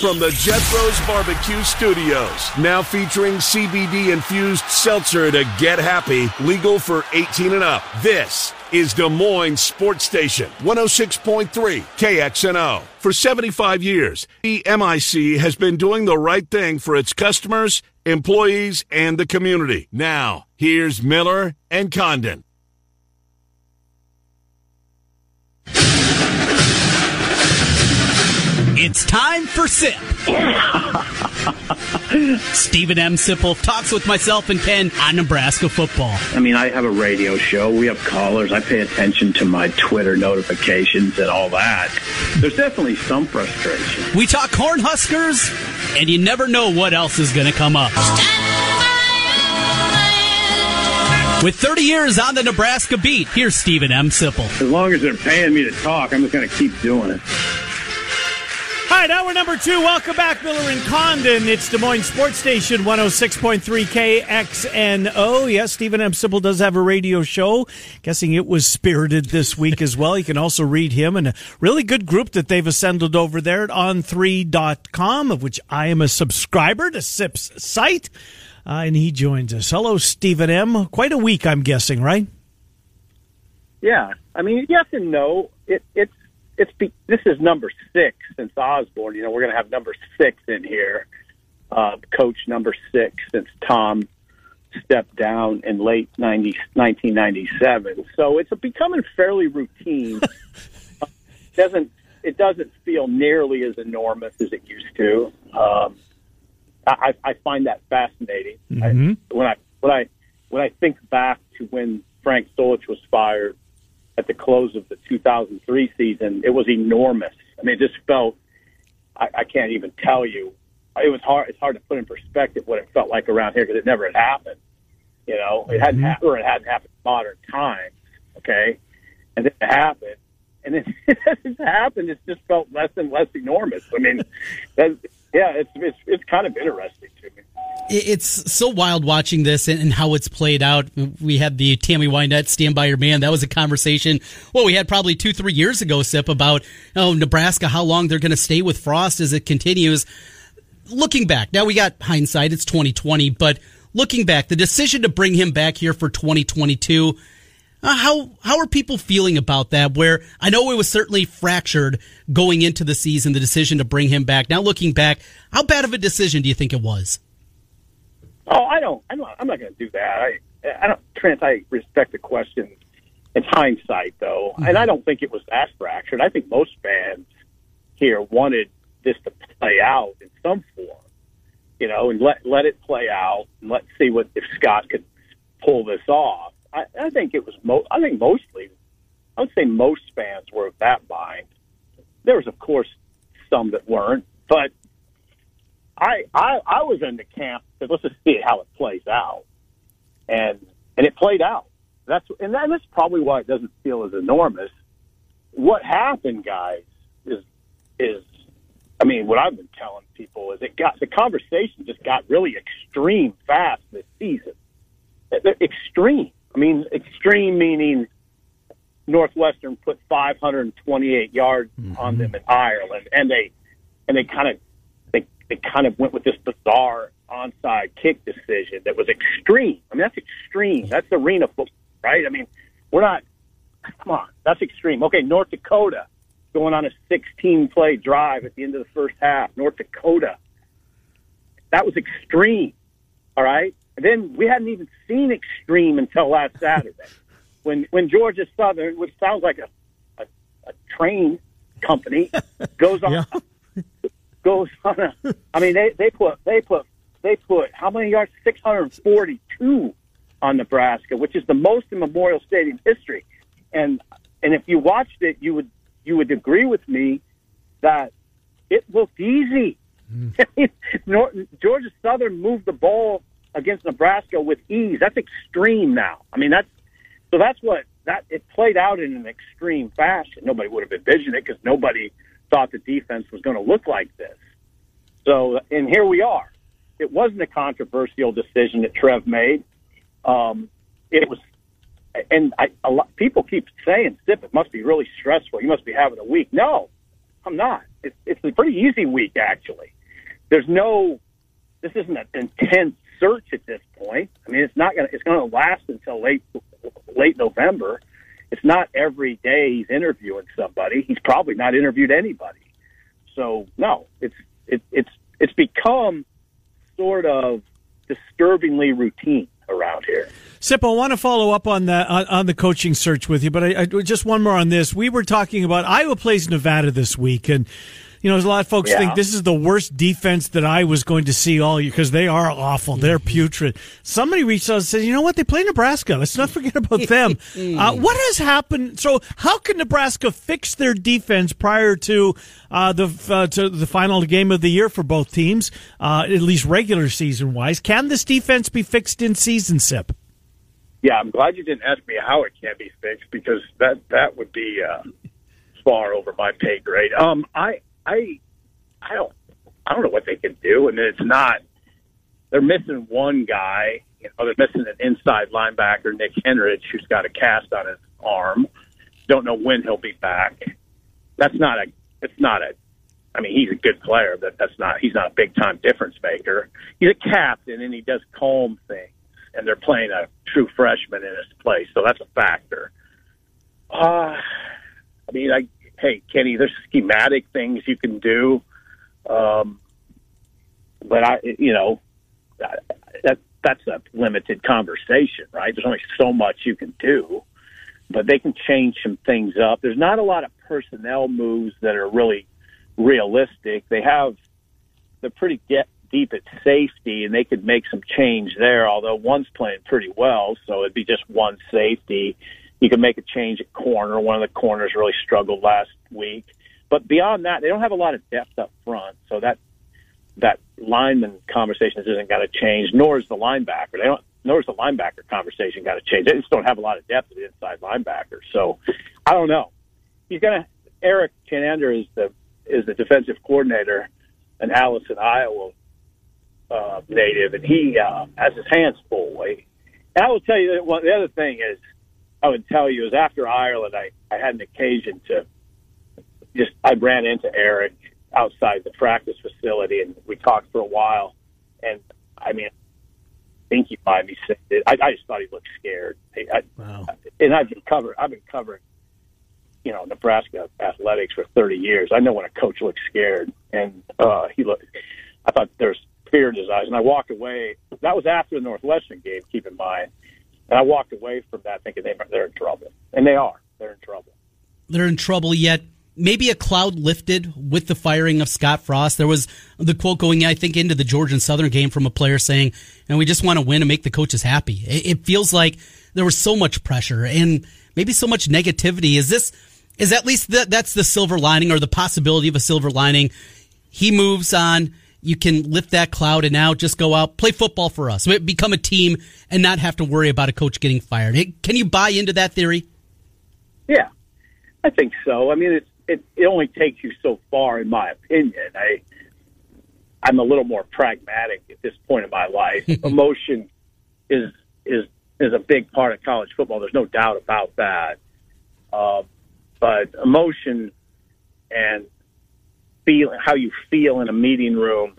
From the Jethro's Barbecue Studios, now featuring CBD infused seltzer to get happy, legal for 18 and up. This is Des Moines Sports Station 106.3 KXNO. For 75 years, the MIC has been doing the right thing for its customers, employees, and the community. Now, here's Miller and Condon. It's time for SIP. Steven M. Sipple talks with myself and Ken on Nebraska football. I mean, I have a radio show. We have callers. I pay attention to my Twitter notifications and all that. There's definitely some frustration. We talk Cornhuskers, and you never know what else is going to come up. With 30 years on the Nebraska beat, here's Steven M. Sipple. As long as they're paying me to talk, I'm just going to keep doing it. All right, hour number two. Welcome back, Miller and Condon. It's Des Moines Sports Station 106.3 KXNO. Yes, Steven M. Sipple does have a radio show. Guessing it was spirited this week as well. You can also read him and a really good group that they've assembled over there at on3.com, of which I am a subscriber to SIP's site. Uh, and he joins us. Hello, Steven M. Quite a week, I'm guessing, right? Yeah. I mean, yes and no. It, it's it's be, this is number six since Osborne. You know, we're going to have number six in here, uh, coach number six since Tom stepped down in late 90, 1997. So it's becoming fairly routine. it doesn't it doesn't feel nearly as enormous as it used to. Um, I, I find that fascinating. Mm-hmm. I, when I when I when I think back to when Frank Solich was fired at the close of the 2003 season, it was enormous. I mean, it just felt, I, I can't even tell you. It was hard. It's hard to put in perspective what it felt like around here because it never had happened. You know, it hadn't mm-hmm. happened, or it hadn't happened in modern times. Okay, and then it happened, and then it's happened, it's just felt less and less enormous. I mean, that, yeah, it's it's it's kind of interesting to me it's so wild watching this and, how it's played out. We had the Tammy Wynette stand by your man. That was a conversation. Well, we had probably two, three years ago, Sip, about oh Nebraska, how long they're going to stay with Frost as it continues. Looking back, now we got hindsight. It's 2020, but looking back, the decision to bring him back here for 2022. Uh, how how are people feeling about that? Where I know it was certainly fractured going into the season, the decision to bring him back. Now looking back, how bad of a decision do you think it was? Oh, I don't. I'm not, I'm not going to do that. I, I don't. Trent, I respect the question. It's hindsight, though, mm-hmm. and I don't think it was that fractured. I think most fans here wanted this to play out in some form, you know, and let let it play out, and let's see what if Scott could pull this off. I, I think it was. Mo- I think mostly, I would say most fans were of that mind. There was, of course, some that weren't, but I, I I was in the camp because let's just see how it plays out, and and it played out. That's and that's probably why it doesn't feel as enormous. What happened, guys, is is I mean what I've been telling people is it got the conversation just got really extreme fast this season. Extreme. I mean extreme meaning Northwestern put 528 yards mm-hmm. on them in Ireland, and they and they kind of they kind of went with this bizarre onside kick decision that was extreme. I mean, that's extreme. That's arena football, right? I mean, we're not. Come on, that's extreme. Okay, North Dakota going on a 16 play drive at the end of the first half. North Dakota. That was extreme. All right. And then we hadn't even seen extreme until last Saturday, when when Georgia Southern, which sounds like a a, a train company, goes on. Yeah goes on a. I mean, they they put they put they put how many yards? Six hundred forty two on Nebraska, which is the most in Memorial Stadium history. And and if you watched it, you would you would agree with me that it looked easy. Mm. Georgia Southern moved the ball against Nebraska with ease. That's extreme now. I mean, that's so that's what that it played out in an extreme fashion. Nobody would have envisioned it because nobody thought the defense was going to look like this. So, and here we are. It wasn't a controversial decision that Trev made. Um, it was, and I, a lot people keep saying, "Sip, it must be really stressful. You must be having a week." No, I'm not. it's, it's a pretty easy week actually. There's no, this isn't an intense search at this point. I mean, it's not going to it's going to last until late late November. It's not every day he's interviewing somebody. He's probably not interviewed anybody. So no, it's it, it's it's become sort of disturbingly routine around here. Sip, I want to follow up on that on, on the coaching search with you, but I, I, just one more on this. We were talking about Iowa plays Nevada this week, and you know, a lot of folks yeah. think this is the worst defense that I was going to see all year because they are awful. They're mm-hmm. putrid. Somebody reached out and said, you know what? They play Nebraska. Let's not forget about them. uh, what has happened? So, how can Nebraska fix their defense prior to uh, the uh, to the final game of the year for both teams, uh, at least regular season wise? Can this defense be fixed in season, Sip? Yeah, I'm glad you didn't ask me how it can be fixed because that that would be uh, far over my pay grade. Um, I I I don't I don't know what they can do, and it's not. They're missing one guy. You know, they're missing an inside linebacker, Nick Henrich, who's got a cast on his arm. Don't know when he'll be back. That's not a. It's not a. I mean, he's a good player, but that's not. He's not a big time difference maker. He's a captain, and he does calm things. And they're playing a true freshman in his place, so that's a factor. Uh, I mean, I hey, Kenny, there's schematic things you can do. Um, but I, you know, that that's a limited conversation, right? There's only so much you can do, but they can change some things up. There's not a lot of personnel moves that are really realistic. They have they're pretty get deep at safety, and they could make some change there. Although one's playing pretty well, so it'd be just one safety you can make a change at corner. One of the corners really struggled last week. But beyond that, they don't have a lot of depth up front. So that that lineman conversation isn't going to change, nor is the linebacker. They don't, nor is the linebacker conversation got to change. They just don't have a lot of depth at the inside linebacker. So I don't know. He's going to. Erik Chinander is the is the defensive coordinator, an Allison, Iowa uh, native, and he uh, has his hands full. And I will tell you that one. The other thing is I would tell you is after Ireland, I, I had an occasion to just, I ran into Erik outside the practice facility and we talked for a while. And I mean, I think you might be it. I, I just thought he looked scared. I, wow. And I've been covering, I've been covering, you know, Nebraska athletics for 30 years. I know when a coach looks scared and, uh, he looked, I thought there's fear in his eyes. And I walked away. That was after the Northwestern game, keep in mind. And I walked away from that thinking they, they're in trouble. And they are. They're in trouble. They're in trouble yet. Maybe a cloud lifted with the firing of Scott Frost. There was the quote going, I think, into the Georgia Southern game from a player saying, and we just want to win and make the coaches happy. It, feels like there was so much pressure and maybe so much negativity. Is this, is at least that, that's the silver lining or the possibility of a silver lining? He moves on you can lift that cloud and now just go out, play football for us, become a team, and not have to worry about a coach getting fired. Can you buy into that theory? Yeah, I think so. I mean, it it, it only takes you so far, in my opinion. I I'm a little more pragmatic at this point in my life. Emotion is is is a big part of college football. There's no doubt about that. Uh, but emotion and feel how you feel in a meeting room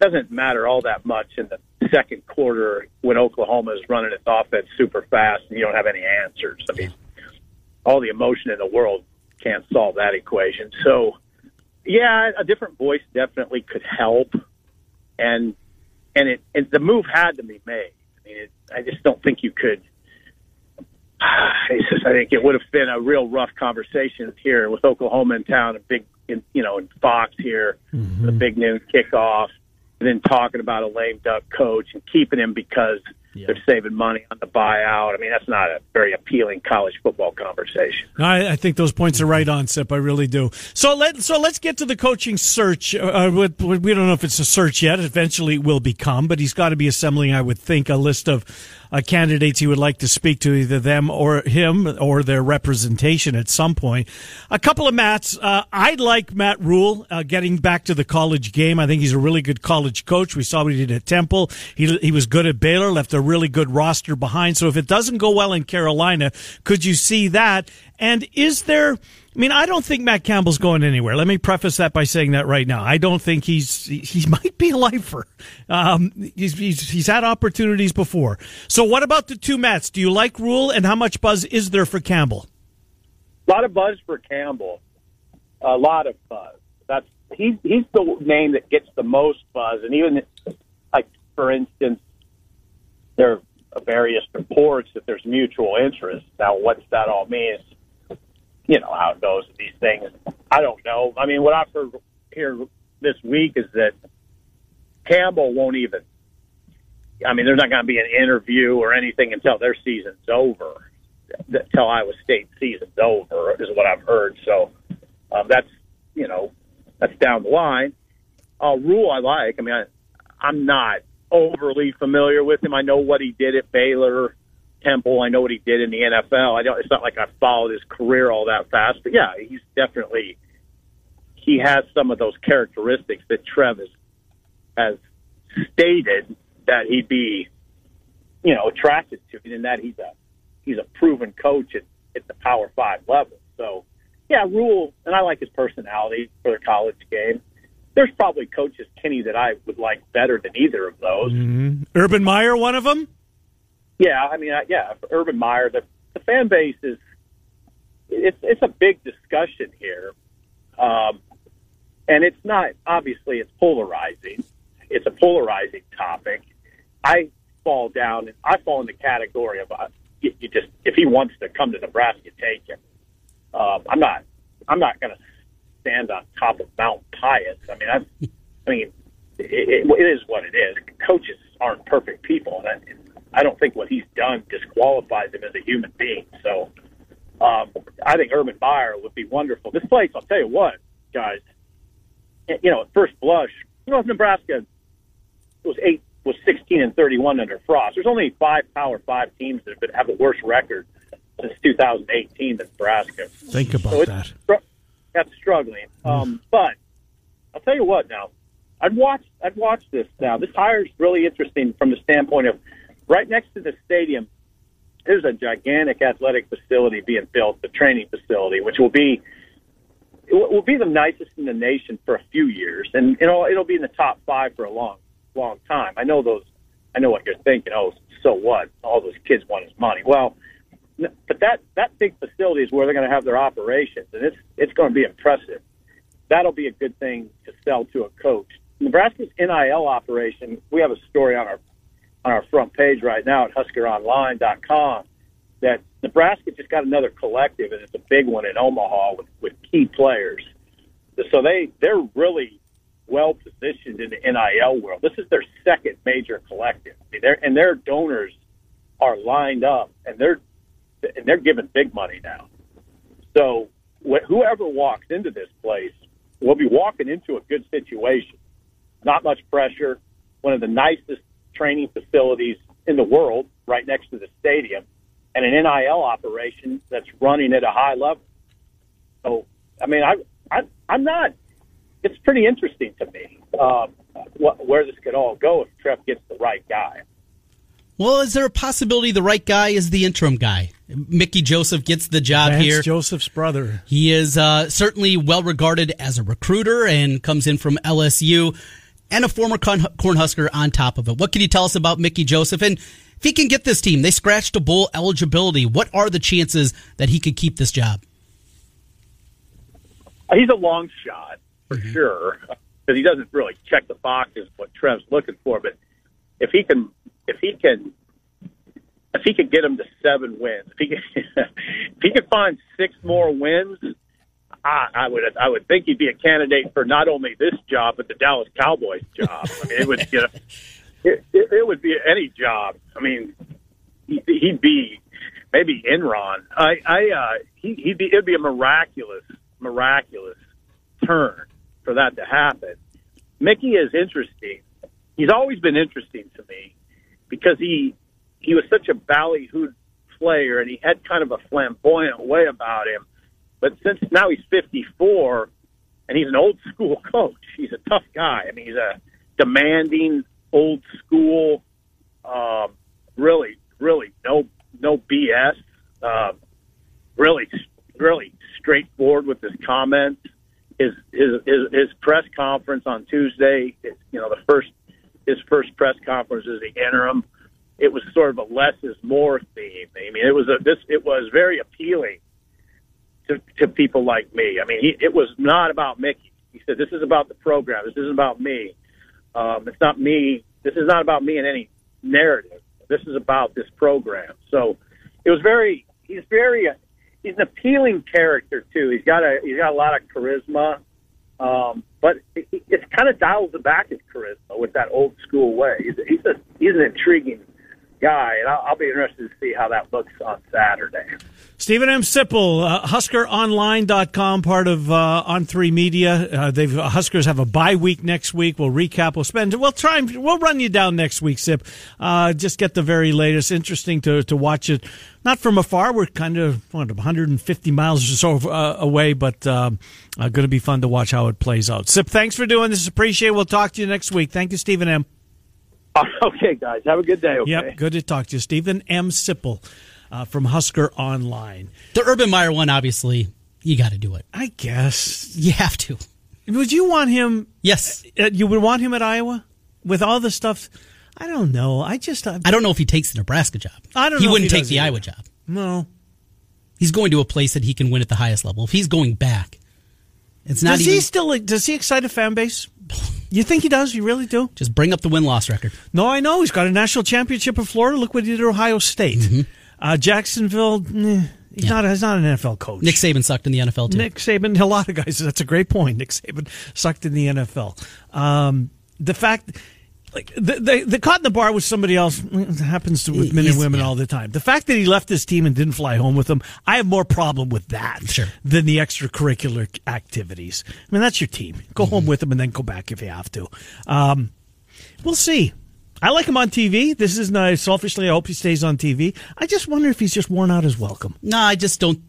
doesn't matter all that much in the second quarter when Oklahoma is running its offense super fast and you don't have any answers. I mean, all the emotion in the world can't solve that equation. So, yeah, a different voice definitely could help, and and it, it the move had to be made. I mean, it, I just don't think you could. Just, I think it would have been a real rough conversation here with Oklahoma in town, a big in, you know, in Fox here, mm-hmm. the big noon kickoff, and then talking about a lame duck coach and keeping him because yeah. they're saving money on the buyout. I mean, that's not a very appealing college football conversation. I, I think those points are right on, Sip. I really do. So let so let's get to the coaching search. Uh, uh we don't know if it's a search yet. Eventually, it will become, but he's got to be assembling, I would think, a list of uh, candidates you would like to speak to, either them or him or their representation at some point. A couple of Matts. Uh, I like Matt Rhule uh, getting back to the college game. I think he's a really good college coach. We saw what he did at Temple. He he was good at Baylor. Left a a really good roster behind. So if it doesn't go well in Carolina, could you see that? And is there? I mean, I don't think Matt Campbell's going anywhere. Let me preface that by saying that right now. I don't think he's he might be a lifer. Um, he's, he's he's had opportunities before. So what about the two Mets? Do you like Rhule, and how much buzz is there for Campbell? A lot of buzz for Campbell. A lot of buzz. That's he's he's the name that gets the most buzz, and even like for instance, there are various reports that there's mutual interest. Now, what's that all mean? You know how it goes with these things. I don't know. I mean, what I've heard here this week is that Campbell won't even. I mean, there's not going to be an interview or anything until their season's over. Until Iowa State season's over is what I've heard. So um, that's you know that's down the line. Uh, Rhule I like. I mean, I, I'm not overly familiar with him. I know what he did at Baylor. Temple. I know what he did in the NFL. I don't. It's not like I followed his career all that fast, but yeah, he's definitely he has some of those characteristics that Trev has, stated that he'd be, you know, attracted to, and that he's a he's a proven coach at, at the Power Five level. So, yeah, Rhule, and I like his personality for the college game. There's probably coaches, Kenny, that I would like better than either of those. Mm-hmm. Urban Meyer, one of them. Yeah, I mean, yeah, Urban Meyer. The the fan base is it's it's a big discussion here, um, and it's not obviously it's polarizing. It's a polarizing topic. I fall down. I fall in the category of uh, you, you just if he wants to come to Nebraska, take him. Um, I'm not. I'm not going to stand on top of Mount Pious. I mean, I, I mean, it, it, it is what it is. Coaches aren't perfect people, and I don't think what he's done disqualifies him as a human being. So um, I think Urban Meyer would be wonderful. This place, I'll tell you what, guys. You know, at first blush, you know, Nebraska was eight was 16 and 31 under Frost. There's only five Power Five teams that have, have a worse record since 2018 than Nebraska. Think about so that. That's struggling. Um, but I'll tell you what. Now, I'd watch. I'd watch this. Now, this hire is really interesting from the standpoint of right next to the stadium, there's a gigantic athletic facility being built, the training facility, which will be will be the nicest in the nation for a few years, and know it'll be in the top five for a long, long time. I know those. I know what you're thinking. Oh, so what? All those kids want is money. Well, but that that big facility is where they're going to have their operations, and it's it's going to be impressive. That'll be a good thing to sell to a coach. Nebraska's NIL operation. We have a story on our on our front page right now at HuskerOnline.com that Nebraska just got another collective, and it's a big one in Omaha with, with key players. So they they're really well positioned in the NIL world. This is their second major collective, they're, and their donors are lined up, and they're and they're giving big money now. So wh- whoever walks into this place will be walking into a good situation. Not much pressure. One of the nicest training facilities in the world right next to the stadium and an NIL operation that's running at a high level. So, I mean, I, I I'm not. It's pretty interesting to me uh, what, where this could all go if Trev gets the right guy. Well, is there a possibility the right guy is the interim guy? Mickey Joseph gets the job Vance here. Joseph's brother. He is uh, certainly well regarded as a recruiter and comes in from LSU and a former Cornhusker on top of it. What can you tell us about Mickey Joseph? And if he can get this team, they scratched a bowl eligibility. What are the chances that he could keep this job? He's a long shot for mm-hmm. sure because he doesn't really check the boxes what Trev's looking for. But if he can, if he can, if he could get him to seven wins, if he can, if he could find six more wins, I, I would I would think he'd be a candidate for not only this job but the Dallas Cowboys job. I mean, it would you know, it, it, it would be any job. I mean, he, he'd be maybe Enron. I I uh, he, he'd be it'd be a miraculous miraculous turn for that to happen. Mickey is interesting. He's always been interesting to me because he he was such a ballyhooed player and he had kind of a flamboyant way about him but since now he's 54 and he's an old school coach, he's a tough guy. I mean, he's a demanding, old school, um, really, really no no BS. Um, really, really straightforward with his comments. His his his, his press conference on Tuesday. You know, the first his first press conference as the interim. It was sort of a less is more theme. I mean, it was a this. It was very appealing to to people like me. I mean, he, it was not about Mickey. He said, "This is about the program. This isn't about me. Um, it's not me. This is not about me in any narrative. This is about this program." So it was very. He's very. Uh, he's an appealing character too. He's got a. He's got a lot of charisma. Um, but it, it kind of dials the back his charisma with that old school way. He's, he's a he's an intriguing guy, and I'll, I'll be interested to see how that looks on Saturday. Steven M. Sipple, uh, HuskerOnline.com, part of uh, On3 Media. Uh, they've uh, Huskers have a bye week next week. We'll recap. We'll spend. We'll try. And, we'll run you down next week, Sip. Uh, just get the very latest. Interesting to to watch it. Not from afar. We're kind of what, 150 miles or so uh, away, but uh, going to be fun to watch how it plays out. Sip, thanks for doing this. Appreciate. it. We'll talk to you next week. Thank you, Steven M. Okay, guys. Have a good day. Okay? Yep. Good to talk to you, Steven M. Sipple uh, from Husker Online. The Urban Meyer one, obviously, you got to do it. I guess you have to. Would you want him? Yes, uh, you would want him at Iowa with all the stuff. I don't know. I just uh, I don't know if he takes the Nebraska job. I don't. He wouldn't he take the either. Iowa job. No, he's going to a place that he can win at the highest level. If he's going back, it's not. Does even, he still? Does he excite a fan base? You think he does? You really do? Just bring up the win loss record. No, I know he's got a national championship in Florida. Look what he did at Ohio State. Mm-hmm. Uh, Jacksonville, he's yeah. not he's not an NFL coach. Nick Saban sucked in the NFL too. Nick Saban, a lot of guys. That's a great point. Nick Saban sucked in the NFL. Um, the fact. Like the, the, the caught in the bar with somebody else happens to, with men and women yeah. all the time. The fact that he left his team and didn't fly home with them, I have more problem with that sure. than the extracurricular activities. I mean, that's your team. Go mm-hmm. home with them and then go back if you have to. Um, we'll see. I like him on TV. This is nice. Selfishly, I hope he stays on TV. I just wonder if he's just worn out his welcome. No, I just don't.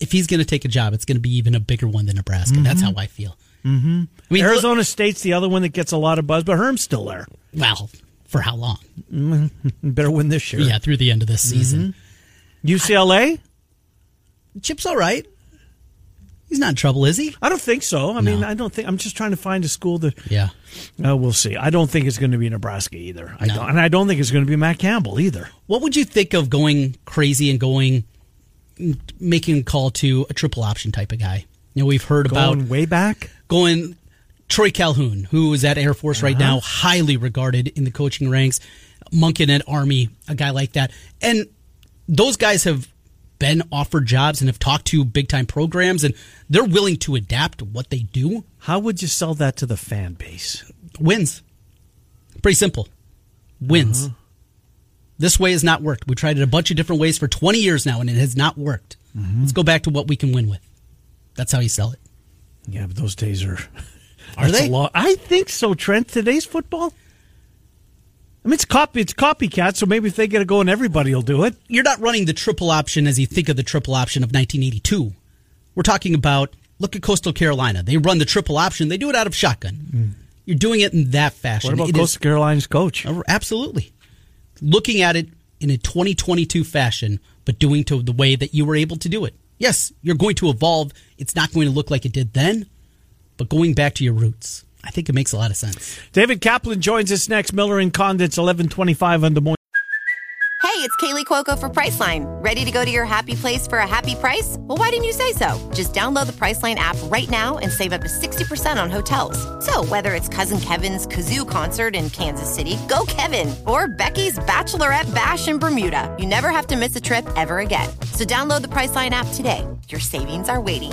If he's going to take a job, it's going to be even a bigger one than Nebraska. Mm-hmm. That's how I feel. Mm-hmm. I mean, Arizona look, State's the other one that gets a lot of buzz, but Herm's still there. Well, for how long? Mm-hmm. Better win this year. Yeah, through the end of this season. Mm-hmm. UCLA? Chip's all right. He's not in trouble, is he? I don't think so. I no. mean, I don't think. I'm just trying to find a school that. Yeah. Uh, we'll see. I don't think it's going to be Nebraska either. I no. don't, and I don't think it's going to be Matt Campbell either. What would you think of going crazy and going, making a call to a triple option type of guy? You know, we've heard going about way back going Troy Calhoun, who is at Air Force uh-huh. right now, highly regarded in the coaching ranks. Monken at Army, a guy like that, and those guys have been offered jobs and have talked to big time programs and they're willing to adapt what they do. How would you sell that to the fan base? Wins. Pretty simple. Wins. Uh-huh. This way has not worked. We tried it a bunch of different ways for 20 years now and it has not worked. Mm-hmm. Let's go back to what we can win with. That's how you sell it. Yeah, but those days are. Are they? I think so, Trent. Today's football. I mean, it's copy, it's copycat. So maybe if they get it going, everybody will do it. You're not running the triple option as you think of the triple option of 1982. We're talking about look at Coastal Carolina. They run the triple option. They do it out of shotgun. Mm. You're doing it in that fashion. What about it Coastal is, Carolina's coach? Oh, absolutely. Looking at it in a 2022 fashion, but doing to the way that you were able to do it. Yes, you're going to evolve. It's not going to look like it did then, but going back to your roots. I think it makes a lot of sense. David Kaplan joins us next. Miller and Condit's 1125 on the Moines. Hey, it's Kaley Cuoco for Priceline. Ready to go to your happy place for a happy price? Well, why didn't you say so? Just download the Priceline app right now and save up to 60% on hotels. So whether it's Cousin Kevin's Kazoo concert in Kansas City, go Kevin, or Becky's Bachelorette Bash in Bermuda, you never have to miss a trip ever again. So download the Priceline app today. Your savings are waiting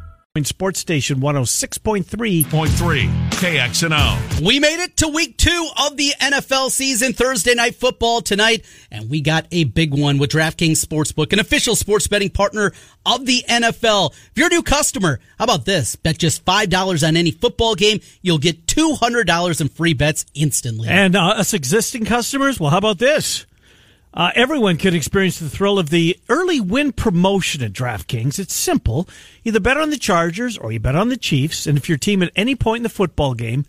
Sports Station 106.3. 0.3 KXNO. We made it to week two of the NFL season, Thursday night football tonight, and we got a big one with DraftKings Sportsbook, an official sports betting partner of the NFL. If you're a new customer, how about this? Bet just $5 on any football game, you'll get $200 in free bets instantly. And uh, us existing customers, well, how about this? Uh, everyone could experience the thrill of the early win promotion at DraftKings. It's simple. Either bet on the Chargers or you bet on the Chiefs. And if your team at any point in the football game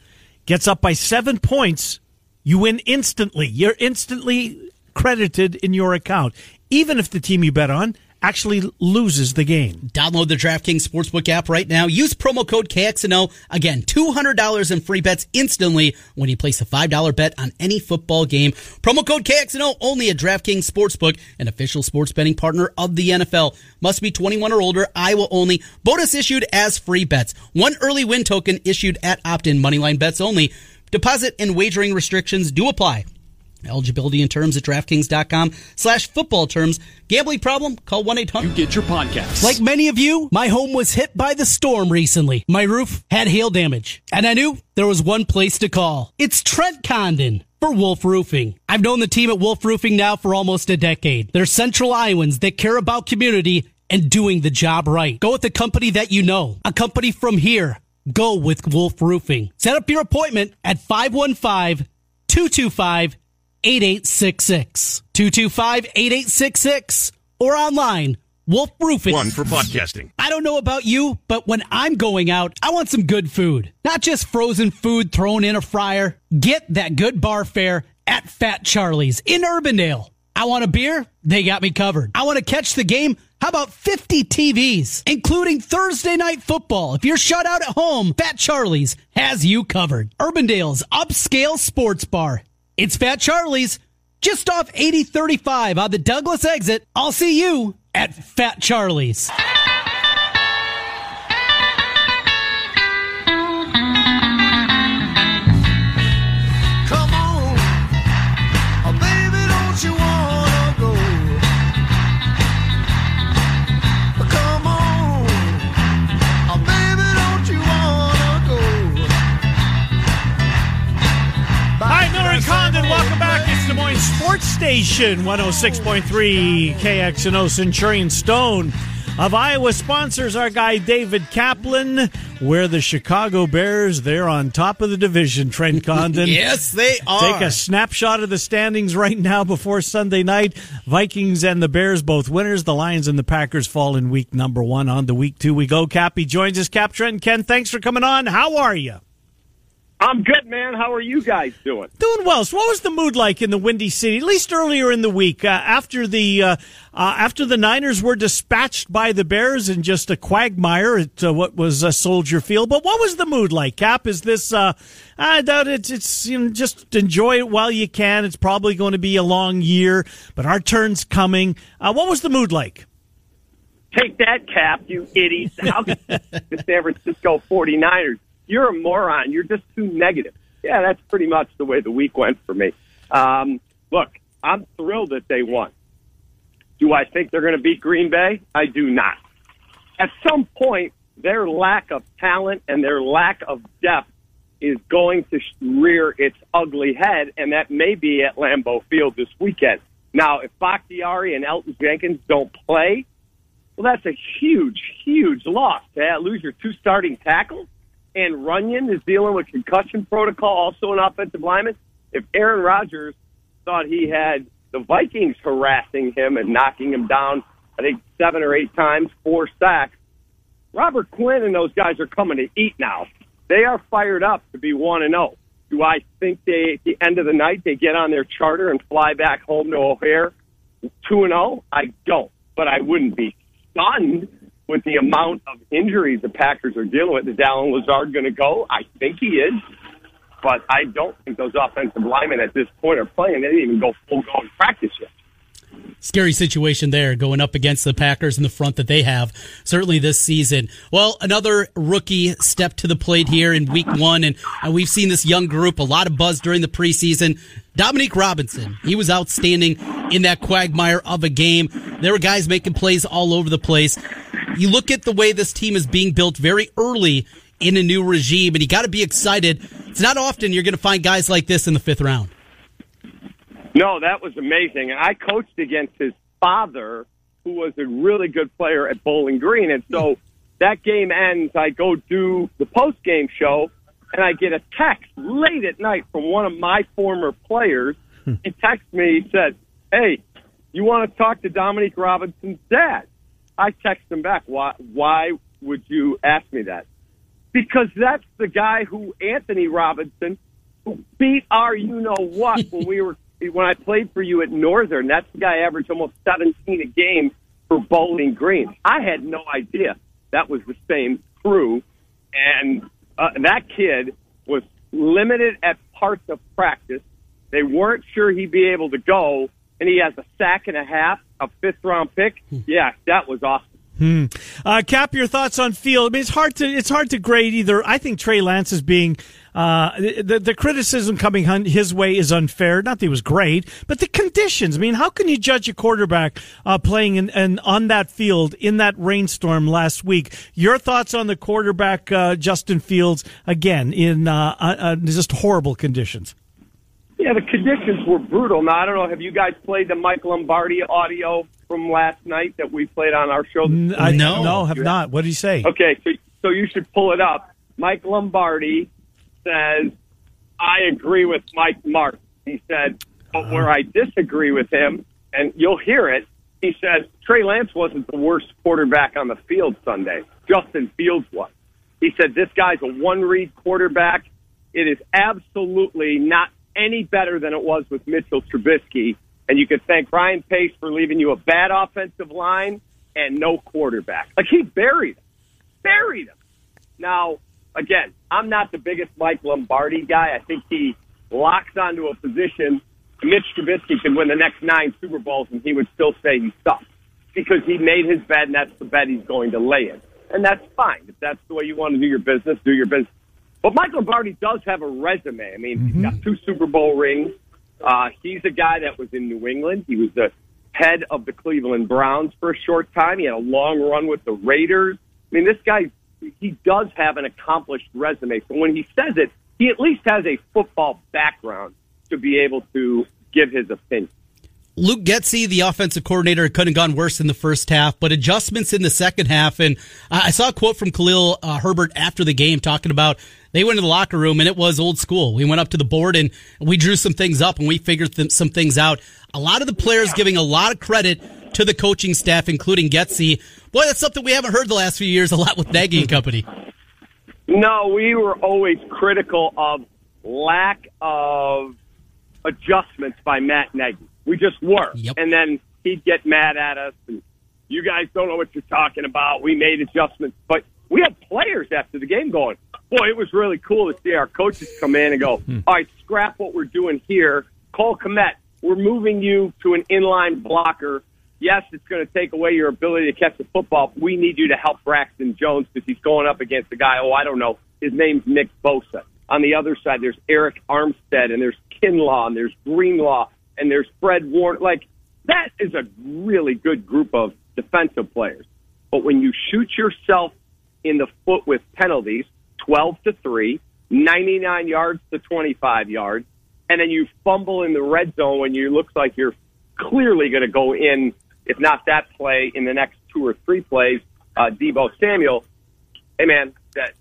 gets up by seven points, you win instantly. You're instantly credited in your account, even if the team you bet on actually loses the game. Download the DraftKings Sportsbook app right now. Use promo code KXNO. Again, $200 in free bets instantly when you place a $5 bet on any football game. Promo code KXNO only at DraftKings Sportsbook, an official sports betting partner of the NFL. Must be 21 or older. Iowa only. Bonus issued as free bets. One early win token issued at opt-in moneyline bets only. Deposit and wagering restrictions do apply. Eligibility and terms at DraftKings.com slash football terms. Gambling problem? Call 1-800. You Get your podcast. Like many of you, my home was hit by the storm recently. My roof had hail damage. And I knew there was one place to call. It's Trent Condon for Wolf Roofing. I've known the team at Wolf Roofing now for almost a decade. They're Central Iowans that care about community and doing the job right. Go with a company that you know. A company from here. Go with Wolf Roofing. Set up your appointment at 515 225 8866. 225 8866. Or online, Wolf Roofing. One for podcasting. I don't know about you, but when I'm going out, I want some good food. Not just frozen food thrown in a fryer. Get that good bar fare at Fat Charlie's in Urbandale. I want a beer? They got me covered. I want to catch the game? How about 50 TVs, including Thursday night football? If you're shut out at home, Fat Charlie's has you covered. Urbandale's upscale sports bar. It's Fat Charlie's, just off 8035 on the Douglas exit. I'll see you at Fat Charlie's. Sports Station 106.3 KXNO Centurion Stone. Of Iowa sponsors our guy David Kaplan. Where the Chicago Bears, they're on top of the division, Trent Condon. Yes, they are. Take a snapshot of the standings right now before Sunday night. Vikings and the Bears both winners. The Lions and the Packers fall in week number one. On to week two we go. Cappy joins us. Cap Trent Ken, thanks for coming on. How are you? I'm good, man. How are you guys doing? Doing well. So, what was the mood like in the Windy City? At least earlier in the week, uh, after the uh, uh, after the Niners were dispatched by the Bears in just a quagmire at uh, what was Soldier Field. But what was the mood like? Cap, is this? Uh, I doubt it's. It's you know, just enjoy it while you can. It's probably going to be a long year, but our turn's coming. Uh, what was the mood like? Take that, Cap, you idiot. How could the San Francisco 49ers? You're a moron. You're just too negative. Yeah, that's pretty much the way the week went for me. Um, look, I'm thrilled that they won. Do I think they're going to beat Green Bay? I do not. At some point, their lack of talent and their lack of depth is going to rear its ugly head, and that may be at Lambeau Field this weekend. Now, if Bakhtiari and Elgton Jenkins don't play, well, that's a huge, huge loss to lose your two starting tackles. And Runyan is dealing with concussion protocol, also an offensive lineman. If Aaron Rodgers thought he had the Vikings harassing him and knocking him down, I think seven or eight times, four sacks, Robert Quinn and those guys are coming to eat now. They are fired up to be one and zero. Do I think they, at the end of the night, they get on their charter and fly back home to O'Hare two and zero? I don't, but I wouldn't be stunned with the amount of injuries the Packers are dealing with. Is Allen Lazard going to go? I think he is, but I don't think those offensive linemen at this point are playing. They didn't even go full go in practice yet. Scary situation there going up against the Packers in the front that they have certainly this season. Well, another rookie step to the plate here in week one. And, we've seen this young group, a lot of buzz during the preseason. Dominique Robinson, he was outstanding in that quagmire of a game. There were guys making plays all over the place. You look at the way this team is being built very early in a new regime, and you got to be excited. It's not often you're going to find guys like this in the fifth round. No, that was amazing. And I coached against his father, who was a really good player at Bowling Green. And so that game ends. I go do the post game show, and I get a text late at night from one of my former players. Hmm. He texts me. He said, "Hey, you want to talk to Dominique Robinson's dad? I text him back. Why? Why would you ask me that? Because that's the guy who Anthony Robinson, who beat our you know what when we were when I played for you at Northern. That's the guy averaged almost 17 a game for Bowling Green. I had no idea that was the same crew, and uh, that kid was limited at parts of practice. They weren't sure he'd be able to go, and he has a sack and a half, a fifth round pick. Yeah, that was awesome. Hmm. Uh, Cap, your thoughts on Field? I mean, it's hard to it's hard to grade either. I think Trey Lance is being uh, the the criticism coming his way is unfair. Not that he was great, but the conditions. I mean, how can you judge a quarterback uh, playing in, in, on that field in that rainstorm last week? Your thoughts on the quarterback uh, Justin Fields again in uh, uh, uh, just horrible conditions. Yeah, the conditions were brutal. Now I don't know. Have you guys played the Mike Lombardi audio from last night that we played on our show? N- I, no, have not. What did he say? Okay, so so you should pull it up. Mike Lombardi says, "I agree with Mike Mark." He said, "But where I disagree with him, and you'll hear it, he says Trey Lance wasn't the worst quarterback on the field Sunday. Justin Fields was. He said this guy's a one-read quarterback. It is absolutely not any better than it was with Mitchell Trubisky." And you could thank Ryan Pace for leaving you a bad offensive line and no quarterback. Like he buried him, buried him. Now, again, I'm not the biggest Mike Lombardi guy. I think he locks onto a position. Mitch Trubisky could win the next nine Super Bowls, and he would still say he sucks because he made his bet, and that's the bet he's going to lay in. And that's fine. If that's the way you want to do your business, do your business. But Mike Lombardi does have a resume. I mean, he's got two Super Bowl rings. Uh, he's a guy that was in New England. He was the head of the Cleveland Browns for a short time. He had a long run with the Raiders. I mean, this guy, he does have an accomplished resume. So when he says it, he at least has a football background to be able to give his opinion. Luke Getsy, the offensive coordinator, couldn't have gone worse in the first half, but adjustments in the second half. And I saw a quote from Khalil uh, Herbert after the game talking about they went to the locker room and it was old school. We went up to the board and we drew some things up and we figured th- some things out. A lot of the players giving a lot of credit to the coaching staff, including Getsy. Boy, that's something we haven't heard the last few years a lot with Nagy and company. No, we were always critical of lack of adjustments by Matt Nagy. We just were. Yep. And then he'd get mad at us and you guys don't know what you're talking about. We made adjustments. But we had players after the game going, boy, it was really cool to see our coaches come in and go, hmm. all right, scrap what we're doing here. Cole Kmet, we're moving you to an inline blocker. Yes, it's going to take away your ability to catch the football. We need you to help Braxton Jones because he's going up against a guy, oh, I don't know. His name's Nick Bosa. On the other side, there's Arik Armstead and there's Kinlaw and there's Greenlaw and there's Fred Warner. Like, that is a really good group of defensive players. But when you shoot yourself in the foot with penalties, 12 to 3, 99 yards to 25 yards, and then you fumble in the red zone when you look like you're clearly going to go in, if not that play, in the next two or three plays, uh, Deebo Samuel. Hey, man, that,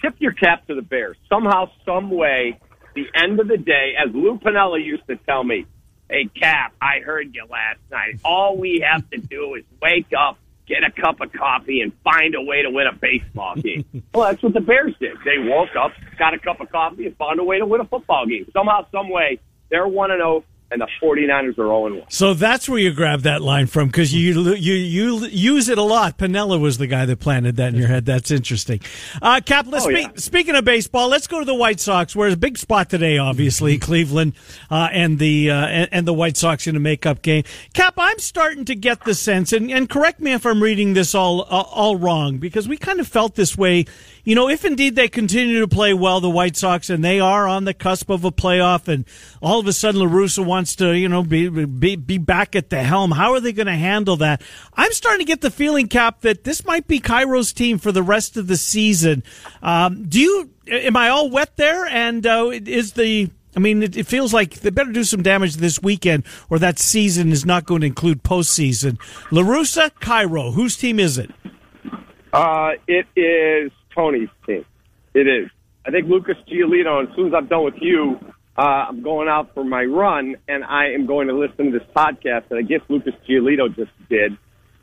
tip your cap to the Bears. Somehow, some way, the end of the day, as Lou Piniella used to tell me, hey, Cap, I heard you last night. All we have to do is wake up, get a cup of coffee, and find a way to win a baseball game. well, that's what the Bears did. They woke up, got a cup of coffee, and found a way to win a football game. Somehow, some way, they're 1 and 0, and the 49ers are 0 1. So that's where you grab that line from because you you you use it a lot. Piniella was the guy that planted that in your head. That's interesting. Uh, Cap, let's Oh, yeah. speaking of baseball, let's go to the White Sox. Where a big spot today, obviously Cleveland uh, and the uh, and, and the White Sox in a makeup game. Cap, I'm starting to get the sense, and, and correct me if I'm reading this all uh, all wrong, because we kind of felt this way. You know, if indeed they continue to play well, the White Sox, and they are on the cusp of a playoff, and all of a sudden La Russa wants to, you know, be, be, be back at the helm, how are they going to handle that? I'm starting to get the feeling, Cap, that this might be Cairo's team for the rest of the season. Um, do you, am I all wet there? And uh, is the, I mean, it, it feels like they better do some damage this weekend, or that season is not going to include postseason. La Russa, Cairo, whose team is it? Uh, it is Tony's team. It is. I think Lucas Giolito, and as soon as I'm done with you, uh, I'm going out for my run, and I am going to listen to this podcast that I guess Lucas Giolito just did.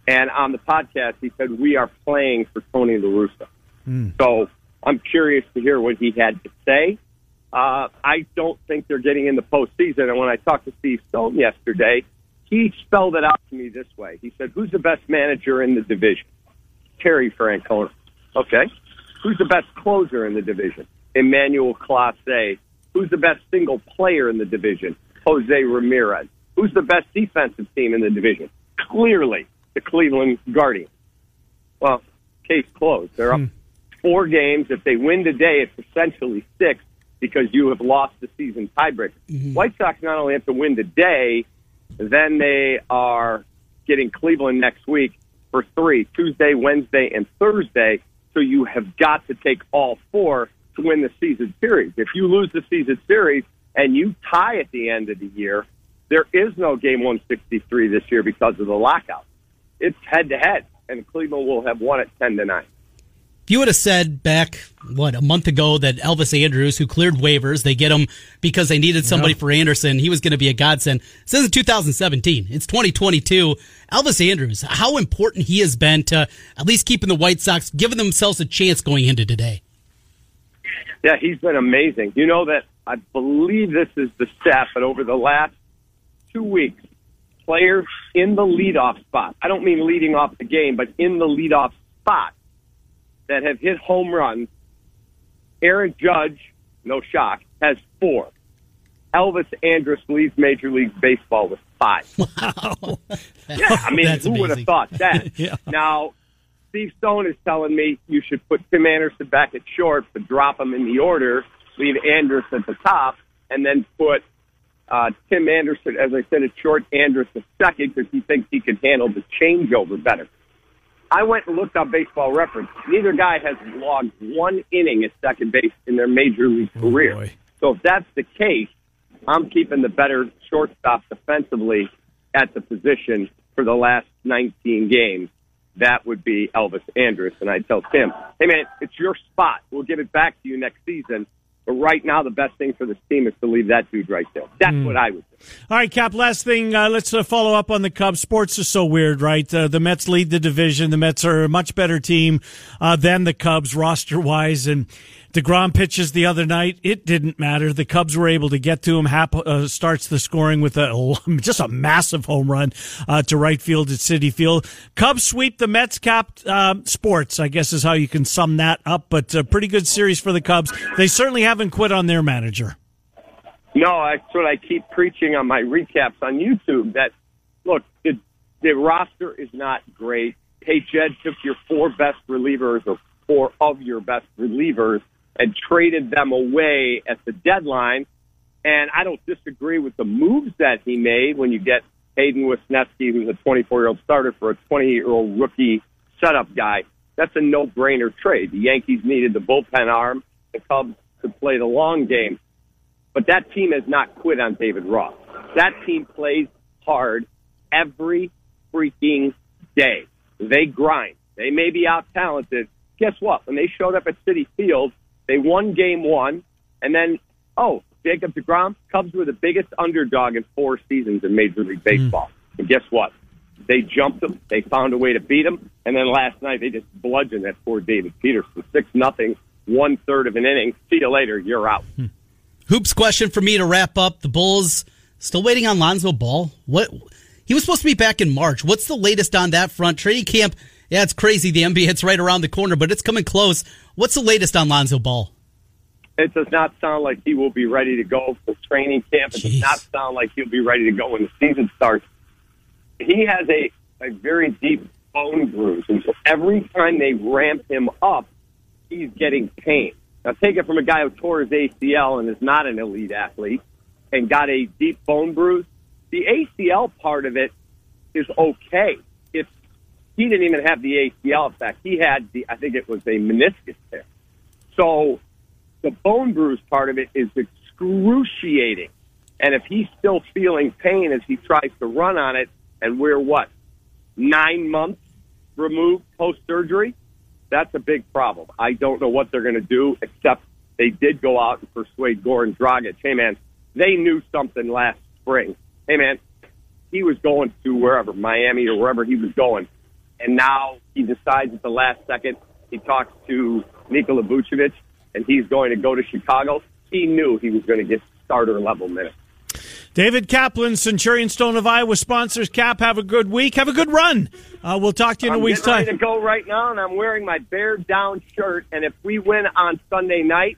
And on the podcast, he said we are playing for Tony La Russa. So I'm curious to hear what he had to say. Uh, I don't think they're getting in the postseason. And when I talked to Steve Stone yesterday, he spelled it out to me this way. He said, "Who's the best manager in the division?" Terry Francona. Okay. Who's the best closer in the division? Emmanuel Clase. Who's the best single player in the division? Jose Ramirez. Who's the best defensive team in the division? Clearly, the Cleveland Guardians. Well, case closed. They're up hmm. four games. If they win today, it's essentially six because you have lost the season tiebreaker. Mm-hmm. White Sox not only have to win today, then they are getting Cleveland next week for three Tuesday, Wednesday, and Thursday. So you have got to take all four to win the season series. If you lose the season series and you tie at the end of the year, there is no game 163 this year because of the lockout. It's head to head, and Cleveland will have won it 10 to 9. If you would have said back, what, a month ago that Elvis Andrus, who cleared waivers, they get him because they needed somebody for Anderson, he was going to be a godsend. This is 2017. It's 2022. Elvis Andrus, how important he has been to at least keeping the White Sox, giving themselves a chance going into today. Yeah, he's been amazing. You know that I believe this is the stat, but over the last two weeks, players in the leadoff spot, I don't mean leading off the game, but in the leadoff spot that have hit home runs, Aaron Judge, no shock, has four. Elvis Andrus leads Major League Baseball with five. Wow. Yeah, I mean, That's who would have thought that? Yeah. Now, Steve Stone is telling me you should put Tim Anderson back at short, but drop him in the order, leave Andrus at the top, and then put uh, Tim Anderson, as I said, at short, Andrus at second, because he thinks he can handle the changeover better. I went and looked on baseball reference. Neither guy has logged one inning at second base in their major league oh, career. boy. so if that's the case, I'm keeping the better shortstop defensively at the position for the last 19 games. That would be Elvis Andrus. And I'd tell Tim, hey, man, it's your spot. We'll give it back to you next season. But right now, the best thing for this team is to leave that dude right there. That's hmm. what I would do. All right, Cap. Last thing, uh, let's uh, follow up on the Cubs. Sports is so weird, right? Uh, the Mets lead the division. The Mets are a much better team uh, than the Cubs roster wise. And Degrom pitches the other night. It didn't matter. The Cubs were able to get to him. Happ uh, starts the scoring with a just a massive home run uh, to right field at Citi Field. Cubs sweep the Mets. Cap. Um sports, I guess, is how you can sum that up. But a pretty good series for the Cubs. They certainly haven't quit on their manager. No, that's what I keep preaching on my recaps on YouTube. That look, the, the roster is not great. Hey, Jed took your four best relievers or four of your best relievers and traded them away at the deadline. And I don't disagree with the moves that he made when you get Hayden Wesneski, who's a 24 year old starter, for a 20 year old rookie setup guy. That's a no brainer trade. The Yankees needed the bullpen arm. The Cubs could play the long game. But that team has not quit on David Ross. That team plays hard every freaking day. They grind. They may be out talented. Guess what? When they showed up at Citi Field, they won game one, and then, oh, Jacob DeGrom, Cubs were the biggest underdog in four seasons in Major League hmm. Baseball. And guess what? They jumped them. They found a way to beat them. And then last night, they just bludgeoned that poor David Peterson. 6 nothing, one third of an inning. See you later. You're out. Hmm. Hoops question for me to wrap up. The Bulls still waiting on Lonzo Ball. What he was supposed to be back in March. What's the latest on that front? Training camp. Yeah, it's crazy. The NBA it's right around the corner, but it's coming close. What's the latest on Lonzo Ball? It does not sound like he will be ready to go for training camp. It does not sound like he'll be ready to go when the season starts. He has a, a very deep bone bruise, and so every time they ramp him up, he's getting pain. Now, take it from a guy who tore his ACL and is not an elite athlete and got a deep bone bruise. The ACL part of it is okay. It's he didn't even have the ACL effect. He had the I think it was a meniscus tear. So the bone bruise part of it is excruciating. And if he's still feeling pain as he tries to run on it, and we're what nine months removed post surgery, that's a big problem. I don't know what they're going to do, except they did go out and persuade Goran Dragic, hey man, they knew something last spring. Hey, man, he was going to wherever, Miami or wherever he was going. And now he decides at the last second, he talks to Nikola Vucevic, and he's going to go to Chicago. He knew he was going to get starter level minutes. David Kaplan, Centurion Stone of Iowa sponsors Cap. Have a good week. Have a good run. Uh, we'll talk to you in I'm a week's getting ready time. to go right now, and I'm wearing my bear down shirt. And if we win on Sunday night,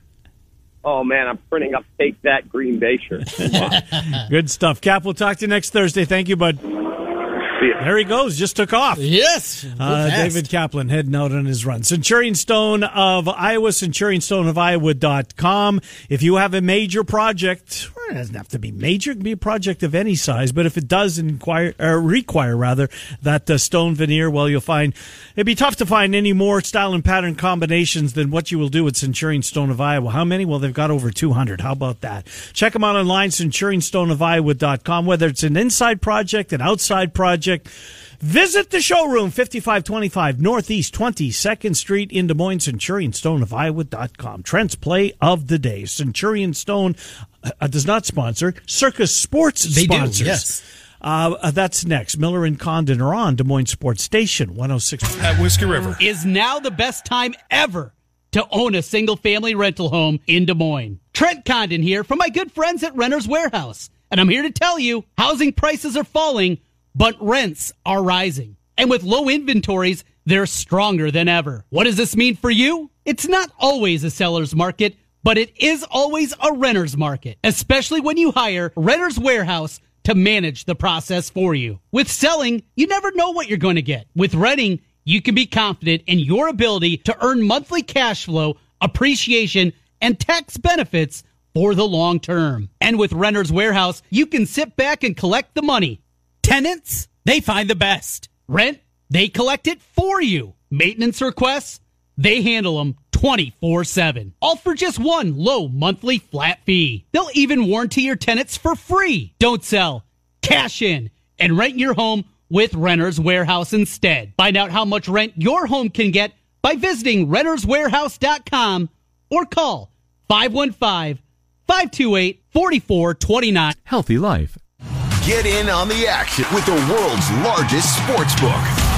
oh man, I'm printing up take that Green Bay shirt. Good stuff. Cap, we'll talk to you next Thursday. Thank you, bud. There he goes. Just took off. Yes. Uh, David Kaplan heading out on his run. Centurion Stone of Iowa, centurionstoneofiowa.com. If you have a major project, well, it doesn't have to be major, it can be a project of any size, but if it does inquire, or require rather, that uh, stone veneer, well, you'll find it'd be tough to find any more style and pattern combinations than what you will do at Centurion Stone of Iowa. How many? Well, they've got over 200. How about that? Check them out online, centurionstoneofiowa.com, whether it's an inside project, an outside project. Visit the showroom, 5525 Northeast 22nd Street in Des Moines, CenturionStoneofIowa.com. Trent's play of the day. Centurion Stone uh, does not sponsor. Circa Sports They do, sponsors. yes. Uh, uh, that's next. Miller and Condon are on Des Moines Sports Station 106. At Whiskey River. is now the best time ever to own a single family rental home in Des Moines. Trent Condon here from my good friends at Renter's Warehouse. And I'm here to tell you housing prices are falling, but rents are rising. And with low inventories, they're stronger than ever. What does this mean for you? It's not always a seller's market, but it is always a renter's market, especially when you hire Renter's Warehouse to manage the process for you. With selling, you never know what you're going to get. With renting, you can be confident in your ability to earn monthly cash flow, appreciation, and tax benefits for the long term. And with Renter's Warehouse, you can sit back and collect the money. Tenants, they find the best. Rent, they collect it for you. Maintenance requests, they handle them 24 7. All for just one low monthly flat fee. They'll even warranty your tenants for free. Don't sell, cash in, and rent your home with Renter's Warehouse instead. Find out how much rent your home can get by visiting renterswarehouse.com or call 515 528 4429. Healthy life. Get in on the action with the world's largest sports book.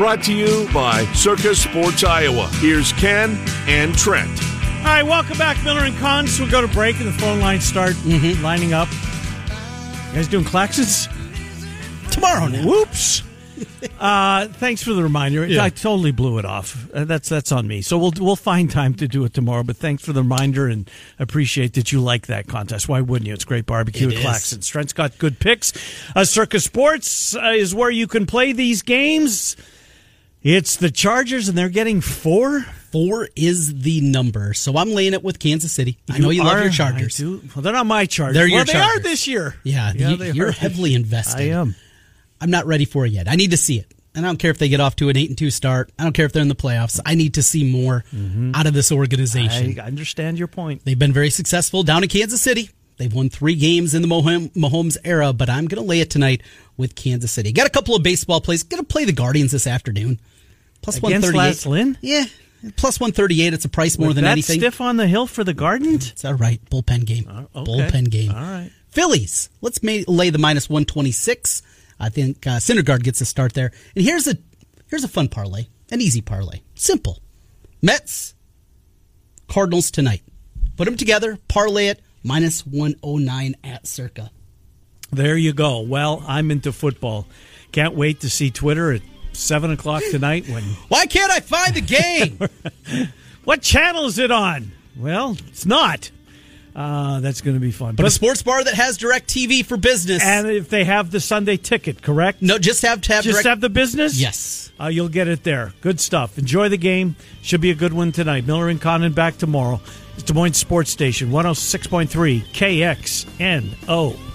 brought to you by Circa Sports Iowa. Here's Ken and Trent. All right, welcome back, Miller and Cons. We'll go to break and the phone lines start lining up. You guys doing claxons? Tomorrow now. Whoops. Uh, thanks for the reminder. Yeah. I totally blew it off. Uh, that's that's on me. So we'll we'll find time to do it tomorrow. But thanks for the reminder and appreciate that you like that contest. Why wouldn't you? It's great barbecue It at is. Claxons. Trent's got good picks. Uh, Circa Sports uh, is where you can play these games. It's the Chargers, and they're getting four. Four is the number. So I'm laying it with Kansas City. I know you love your Chargers. I do. Well, they're not my Chargers. They're your well, they are this year. Yeah, Yeah, you, you're are. heavily invested. I am. I'm not ready for it yet. I need to see it. And I don't care if they get off to an eight and two start. I don't care if they're in the playoffs. I need to see more mm-hmm. out of this organization. I understand your point. They've been very successful down in Kansas City. They've won three games in the Mahom- Mahomes era, but I'm going to lay it tonight with Kansas City. Got a couple of baseball plays. Going to play the Guardians this afternoon. 138. Lynn? Yeah. Plus 138. It's a price more With than anything. stiff on the hill for the Gardens. It's all right. Bullpen game. okay. Bullpen game. All right. Phillies. Let's ma- lay the minus 126. I think uh, Syndergaard gets a start there. And here's a here's a fun parlay, an easy parlay, simple. Mets, Cardinals tonight. Put them together, parlay it minus 109 at Circa. There you go. Well, I'm into football. Can't wait to see Twitter at seven o'clock tonight. When Why can't I find the game? what channel is it on? Well, it's not. Uh, that's going to be fun. but a sports bar that has DirecTV for business. and if they have the Sunday ticket, correct? no, just have to have Just direct. have the business. yes. Uh, you'll get it there. Good stuff. Enjoy the game. Should be a good one tonight. Miller and Condon back tomorrow. It's Des Moines Sports Station 106.3 KXNO.